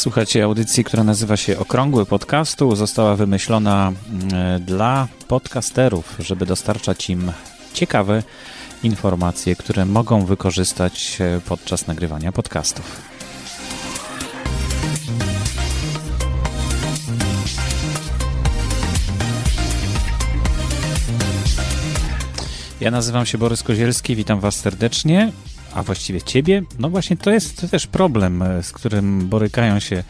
Słuchajcie audycji, która nazywa się Okrągły Podcastu. Została wymyślona mm, dla podcasterów, żeby dostarczać im ciekawe informacje, które mogą wykorzystać e, podczas nagrywania podcastów. Ja nazywam się Borys Kozielski, witam Was serdecznie a właściwie ciebie, no właśnie to jest też problem, e, z którym borykają się e,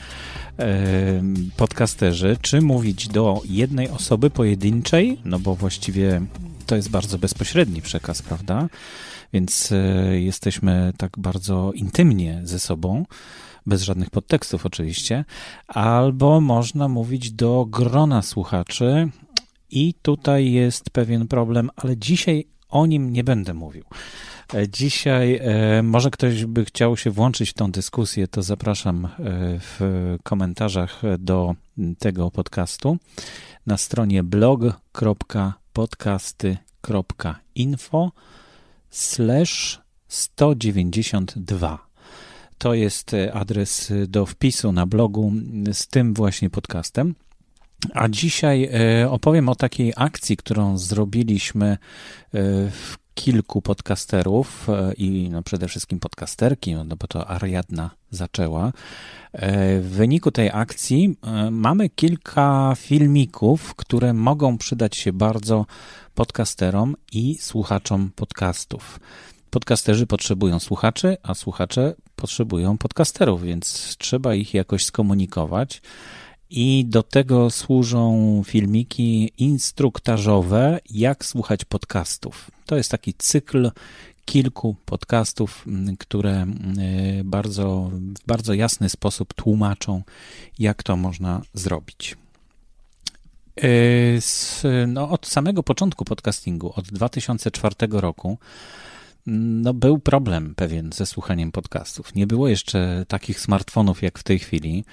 podcasterzy, czy mówić do jednej osoby pojedynczej, no bo właściwie to jest bardzo bezpośredni przekaz, prawda? Więc e, jesteśmy tak bardzo intymnie ze sobą, bez żadnych podtekstów oczywiście, albo można mówić do grona słuchaczy. I tutaj jest pewien problem, ale dzisiaj o nim nie będę mówił. Dzisiaj e, może ktoś by chciał się włączyć w tą dyskusję, to zapraszam e, w komentarzach do tego podcastu na stronie blog.podcasty.info slash 192. To jest adres do wpisu na blogu z tym właśnie podcastem. A dzisiaj e, opowiem o takiej akcji, którą zrobiliśmy w kilku podcasterów e, i no przede wszystkim podcasterki, no bo to Ariadna zaczęła. E, w wyniku tej akcji e, mamy kilka filmików, które mogą przydać się bardzo podcasterom i słuchaczom podcastów. Podcasterzy potrzebują słuchaczy, a słuchacze potrzebują podcasterów, więc trzeba ich jakoś skomunikować. I do tego służą filmiki instruktażowe, jak słuchać podcastów. To jest taki cykl kilku podcastów, które bardzo, w bardzo jasny sposób tłumaczą, jak to można zrobić. E, no, od samego początku podcastingu, od 2004 roku, no, był problem pewien ze słuchaniem podcastów. Nie było jeszcze takich smartfonów jak w tej chwili.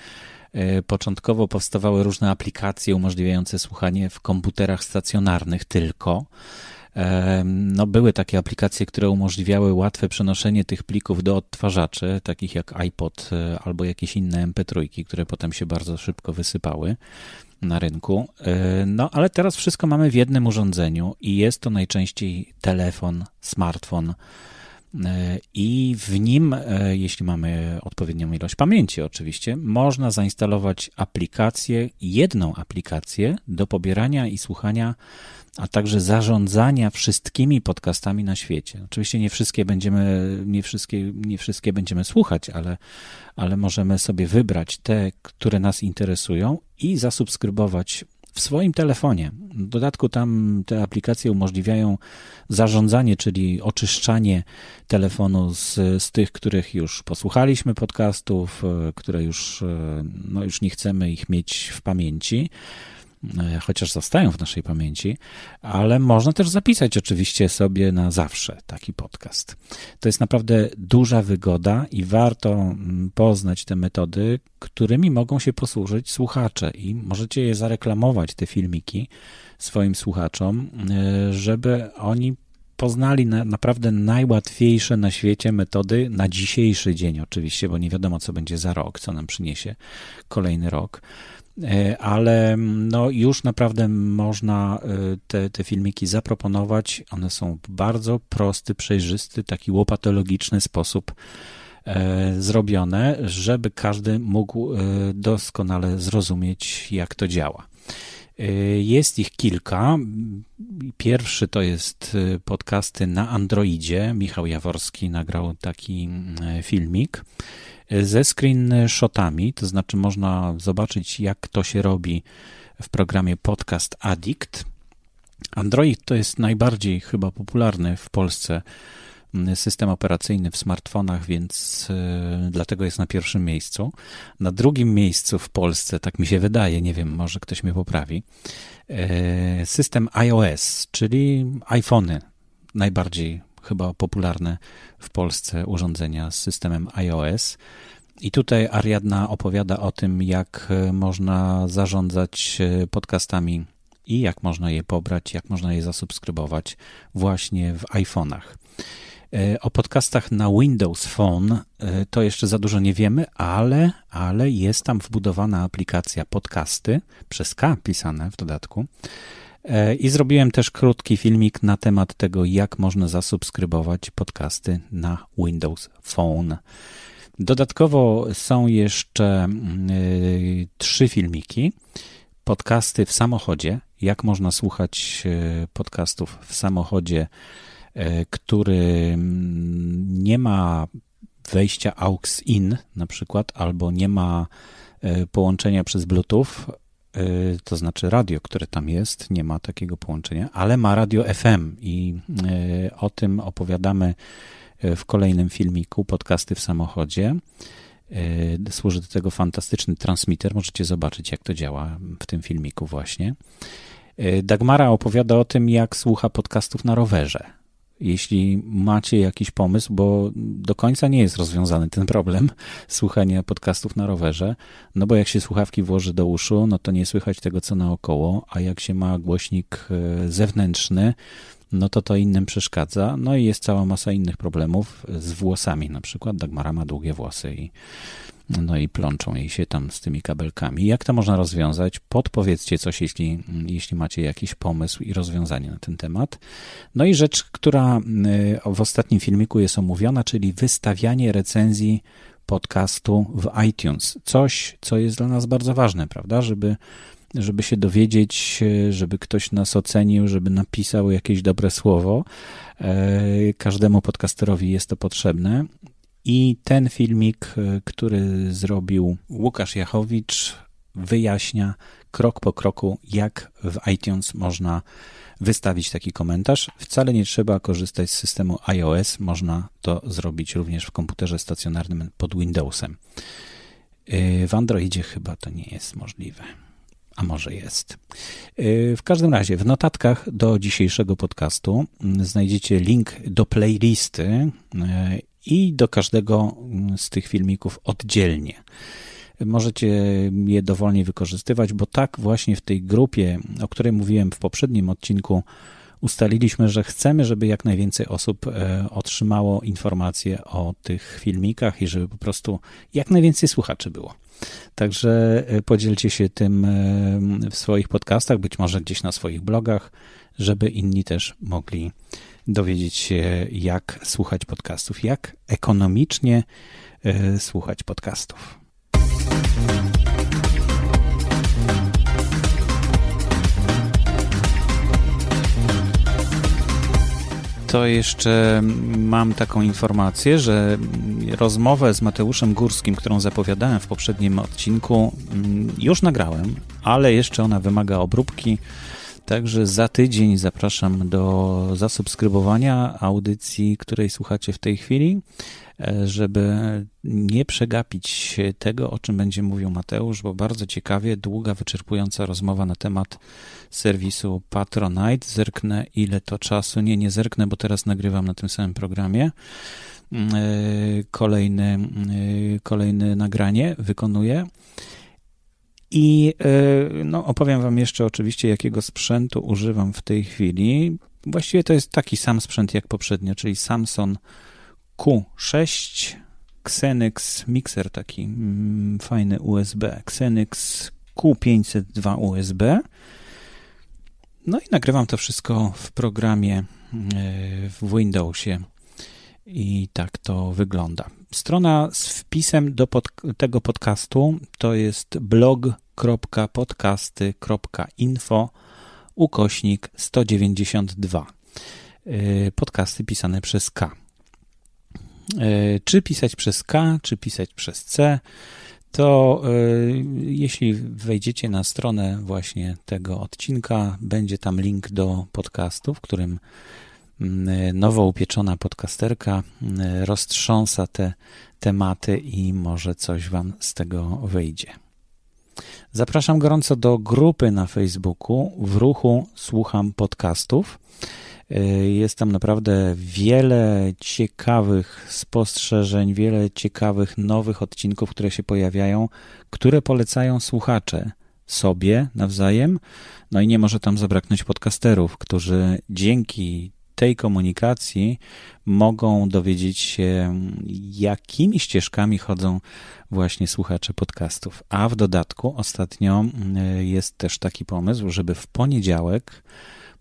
E, początkowo powstawały różne aplikacje umożliwiające słuchanie w komputerach stacjonarnych tylko. E, no, były takie aplikacje, które umożliwiały łatwe przenoszenie tych plików do odtwarzaczy, takich jak iPod e, albo jakieś inne MP3, które potem się bardzo szybko wysypały na rynku. No, ale teraz wszystko mamy w jednym urządzeniu i jest to najczęściej telefon, smartfon E, i w nim, e, jeśli mamy odpowiednią ilość pamięci oczywiście, można zainstalować aplikację, jedną aplikację do pobierania i słuchania, a także zarządzania wszystkimi podcastami na świecie. Oczywiście nie wszystkie będziemy, nie wszystkie, nie wszystkie będziemy słuchać, ale, ale możemy sobie wybrać te, które nas interesują i zasubskrybować w swoim telefonie. W dodatku tam te aplikacje umożliwiają zarządzanie, czyli oczyszczanie telefonu z, z tych, których już posłuchaliśmy podcastów, e, które już, e, no już nie chcemy ich mieć w pamięci chociaż zostają w naszej pamięci, ale można też zapisać oczywiście sobie na zawsze taki podcast. To jest naprawdę duża wygoda i warto mm, poznać te metody, którymi mogą się posłużyć słuchacze i możecie je zareklamować, te filmiki swoim słuchaczom, e, żeby oni poznali na, naprawdę najłatwiejsze na świecie metody na dzisiejszy dzień, oczywiście, bo nie wiadomo, co będzie za rok, co nam przyniesie kolejny rok. E, ale no już naprawdę można e, te, te filmiki zaproponować. One są w bardzo prosty, przejrzysty, taki łopatologiczny sposób e, zrobione, żeby każdy mógł doskonale zrozumieć, jak to działa. Jest ich kilka. Pierwszy to jest podcasty na Androidzie. Michał Jaworski nagrał taki filmik ze screenshotami, to znaczy można zobaczyć, jak to się robi w programie Podcast Addict. Android to jest najbardziej chyba popularny w Polsce mm, system operacyjny w smartfonach, więc y, dlatego jest na pierwszym miejscu. Na drugim miejscu w Polsce, tak mi się wydaje, nie wiem, może ktoś mnie poprawi, y, system iOS, czyli iPhony najbardziej chyba popularne w Polsce urządzenia z systemem iOS. I tutaj Ariadna opowiada o tym, jak e, można zarządzać e, podcastami i jak można je pobrać, jak można je zasubskrybować właśnie w iPhone'ach. E, o podcastach na Windows Phone to jeszcze za dużo nie wiemy, ale, ale jest tam wbudowana aplikacja podcasty, przez K pisane w dodatku. E, I zrobiłem też krótki filmik na temat tego, jak można zasubskrybować podcasty na Windows Phone. Dodatkowo są jeszcze y, trzy filmiki. Podcasty w samochodzie. Jak można słuchać podcastów w samochodzie E, który mm, nie ma wejścia AUX-IN na przykład, albo nie ma połączenia przez Bluetooth, to znaczy radio, które tam jest, nie ma takiego połączenia, ale ma radio FM i o tym opowiadamy w kolejnym filmiku podcasty w samochodzie. Służy do tego fantastyczny transmitter, możecie zobaczyć jak to działa w tym filmiku właśnie. Dagmara opowiada o tym, jak słucha podcastów na rowerze jeśli macie jakiś pomysł, bo do końca nie jest rozwiązany ten problem słuchania podcastów na rowerze, no bo jak się słuchawki włoży do uszu, no to nie słychać tego, co naokoło, a jak się ma głośnik e, zewnętrzny, no to to innym przeszkadza. No i jest cała masa innych problemów z włosami, na przykład Dagmara ma długie włosy i no i plączą jej się tam z tymi kabelkami. Jak to można rozwiązać? Podpowiedzcie coś, jeśli, jeśli macie jakiś pomysł i rozwiązanie na ten temat. No i rzecz, która y, w ostatnim filmiku jest omówiona, czyli wystawianie recenzji podcastu w iTunes. Coś, co jest dla nas bardzo ważne, prawda? Żeby, żeby się dowiedzieć, żeby ktoś nas ocenił, żeby napisał jakieś dobre słowo. E, każdemu podcasterowi jest to potrzebne. I ten filmik, e, który zrobił Łukasz Jachowicz, wyjaśnia krok po kroku, jak w iTunes można wystawić taki komentarz. Wcale nie trzeba korzystać z systemu iOS, można to zrobić również w komputerze stacjonarnym pod Windowsem. E, w Androidzie chyba to nie jest możliwe. A może jest. E, w każdym razie, w notatkach do dzisiejszego podcastu znajdziecie link do playlisty i do każdego mm, z tych filmików oddzielnie. Możecie je dowolnie wykorzystywać, bo tak właśnie w tej grupie, o której mówiłem w poprzednim odcinku, ustaliliśmy, że chcemy, żeby jak najwięcej osób e, otrzymało informacje o tych filmikach i żeby po prostu jak najwięcej słuchaczy było. Także e, podzielcie się tym e, w swoich podcastach, być może gdzieś na swoich blogach, żeby inni też mogli dowiedzieć się, jak słuchać podcastów, jak ekonomicznie e, słuchać podcastów. to jeszcze mam taką informację, że rozmowę z Mateuszem Górskim, którą zapowiadałem w poprzednim odcinku, mm, już nagrałem, ale jeszcze ona wymaga obróbki. Także za tydzień zapraszam do zasubskrybowania audycji, której słuchacie w tej chwili, e, żeby nie przegapić tego, o czym będzie mówił Mateusz, bo bardzo ciekawie, długa, wyczerpująca rozmowa na temat serwisu Patronite. Zerknę, ile to czasu. Nie, nie zerknę, bo teraz nagrywam na tym samym programie. Mm, e, kolejny, mm, e, kolejne nagranie wykonuję. I e, no, opowiem Wam jeszcze oczywiście, jakiego sprzętu używam w tej chwili. Właściwie to jest taki sam sprzęt jak poprzednio, czyli Samsung Q6 Xenix Mixer, taki mm, fajny USB. Xenix Q502 USB. No i nagrywam to wszystko w programie e, w Windowsie i tak to wygląda. Strona z wpisem do pod, tego podcastu to jest blog.podcasty.info ukośnik 192. Y, podcasty pisane przez K. Y, czy pisać przez K, czy pisać przez C, to y, jeśli wejdziecie na stronę właśnie tego odcinka, będzie tam link do podcastu, w którym nowo upieczona podcasterka mm, roztrząsa te tematy i może coś Wam z tego wyjdzie. Zapraszam gorąco do grupy na Facebooku w ruchu Słucham Podcastów. Y, jest tam naprawdę wiele ciekawych spostrzeżeń, wiele ciekawych nowych odcinków, które się pojawiają, które polecają słuchacze sobie nawzajem. No i nie może tam zabraknąć podcasterów, którzy dzięki tej komunikacji mogą dowiedzieć się, jakimi ścieżkami chodzą właśnie słuchacze podcastów. A w dodatku ostatnio y, jest też taki pomysł, żeby w poniedziałek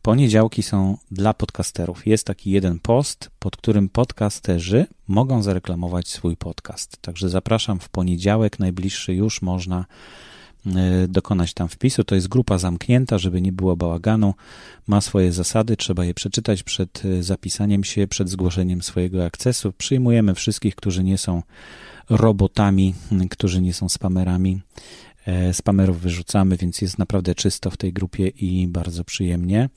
Poniedziałki są dla podcasterów. Jest taki jeden post, pod którym podcasterzy mogą zareklamować swój podcast. Także zapraszam w poniedziałek, najbliższy już można dokonać tam wpisu. To jest grupa zamknięta, żeby nie było bałaganu. Ma swoje zasady, trzeba je przeczytać przed y, zapisaniem się, przed zgłoszeniem swojego akcesu. Przyjmujemy wszystkich, którzy nie są robotami, którzy nie są spamerami. E, spamerów wyrzucamy, więc jest naprawdę czysto w tej grupie i bardzo przyjemnie.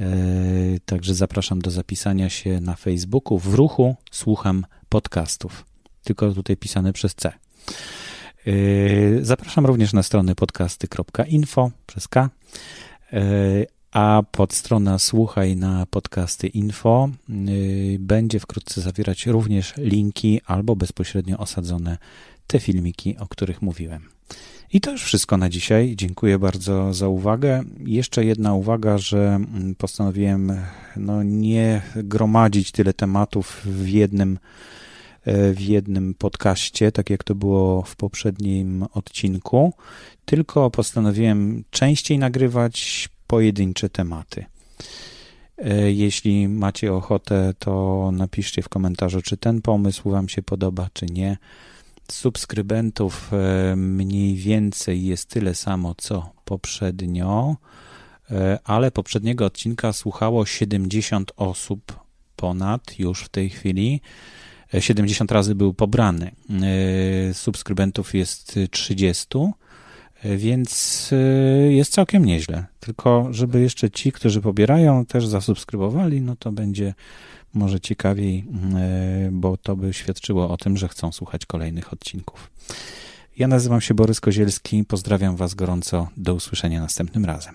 E, także zapraszam do zapisania się na Facebooku. W ruchu słucham podcastów, tylko tutaj pisane przez C. E, zapraszam również na stronę podcasty.info przez K, a podstrona Słuchaj na podcasty info będzie wkrótce zawierać również linki albo bezpośrednio osadzone te filmiki, o których mówiłem. I to już wszystko na dzisiaj. Dziękuję bardzo za uwagę. Jeszcze jedna uwaga, że mm, postanowiłem no, nie gromadzić tyle tematów w jednym, w jednym podcaście, tak jak to było w poprzednim odcinku, tylko postanowiłem częściej nagrywać pojedyncze tematy. E, jeśli macie ochotę, to napiszcie w komentarzu, czy ten pomysł Wam się podoba, czy nie subskrybentów e, mniej więcej jest tyle samo co poprzednio, e, ale poprzedniego odcinka słuchało 70 osób ponad już w tej chwili. 70 e, razy był pobrany. Subskrybentów jest 30, więc jest całkiem nieźle. Tylko, żeby jeszcze ci, którzy pobierają, też zasubskrybowali, no to będzie może ciekawiej, mm, e, bo to by świadczyło o tym, że chcą słuchać kolejnych odcinków. Ja nazywam się Borys Kozielski, pozdrawiam Was gorąco, do usłyszenia następnym razem.